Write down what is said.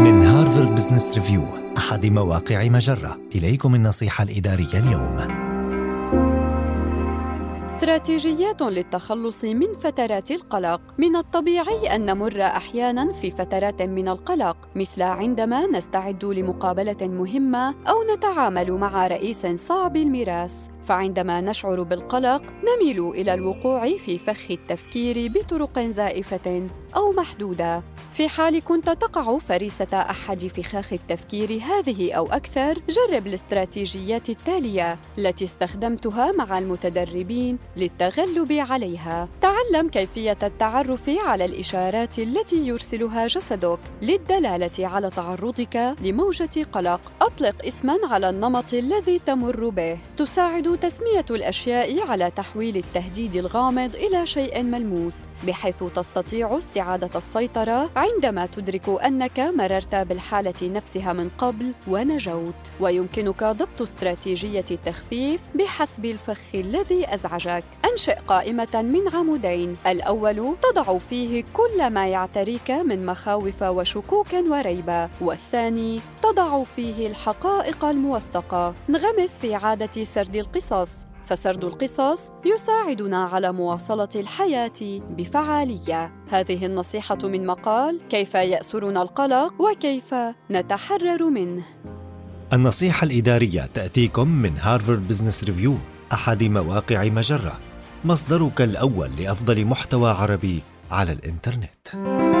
من هارفارد بزنس ريفيو أحد مواقع مجرة. إليكم النصيحة الإدارية اليوم. استراتيجيات للتخلص من فترات القلق. من الطبيعي أن نمر أحيانا في فترات من القلق مثل عندما نستعد لمقابلة مهمة أو نتعامل مع رئيس صعب المراس فعندما نشعر بالقلق نميل إلى الوقوع في فخ التفكير بطرق زائفة. أو محدودة. في حال كنت تقع فريسة أحد فخاخ التفكير هذه أو أكثر جرب الاستراتيجيات التالية التي استخدمتها مع المتدربين للتغلب عليها. تعلم كيفية التعرف على الإشارات التي يرسلها جسدك للدلالة على تعرضك لموجة قلق. أطلق اسما على النمط الذي تمر به. تساعد تسمية الأشياء على تحويل التهديد الغامض إلى شيء ملموس بحيث تستطيع استعاده السيطرة عندما تدرك أنك مررت بالحالة نفسها من قبل ونجوت. ويمكنك ضبط استراتيجية التخفيف بحسب الفخ الذي أزعجك. أنشئ قائمة من عمودين. الأول تضع فيه كل ما يعتريك من مخاوف وشكوك وريبة. والثاني تضع فيه الحقائق الموثقة. انغمس في عادة سرد القصص. فسرد القصص يساعدنا على مواصلة الحياة بفعالية. هذه النصيحة من مقال كيف يأسرنا القلق وكيف نتحرر منه النصيحة الإدارية تأتيكم من هارفارد بزنس ريفيو أحد مواقع مجرة. مصدرك الأول لأفضل محتوى عربي على الإنترنت.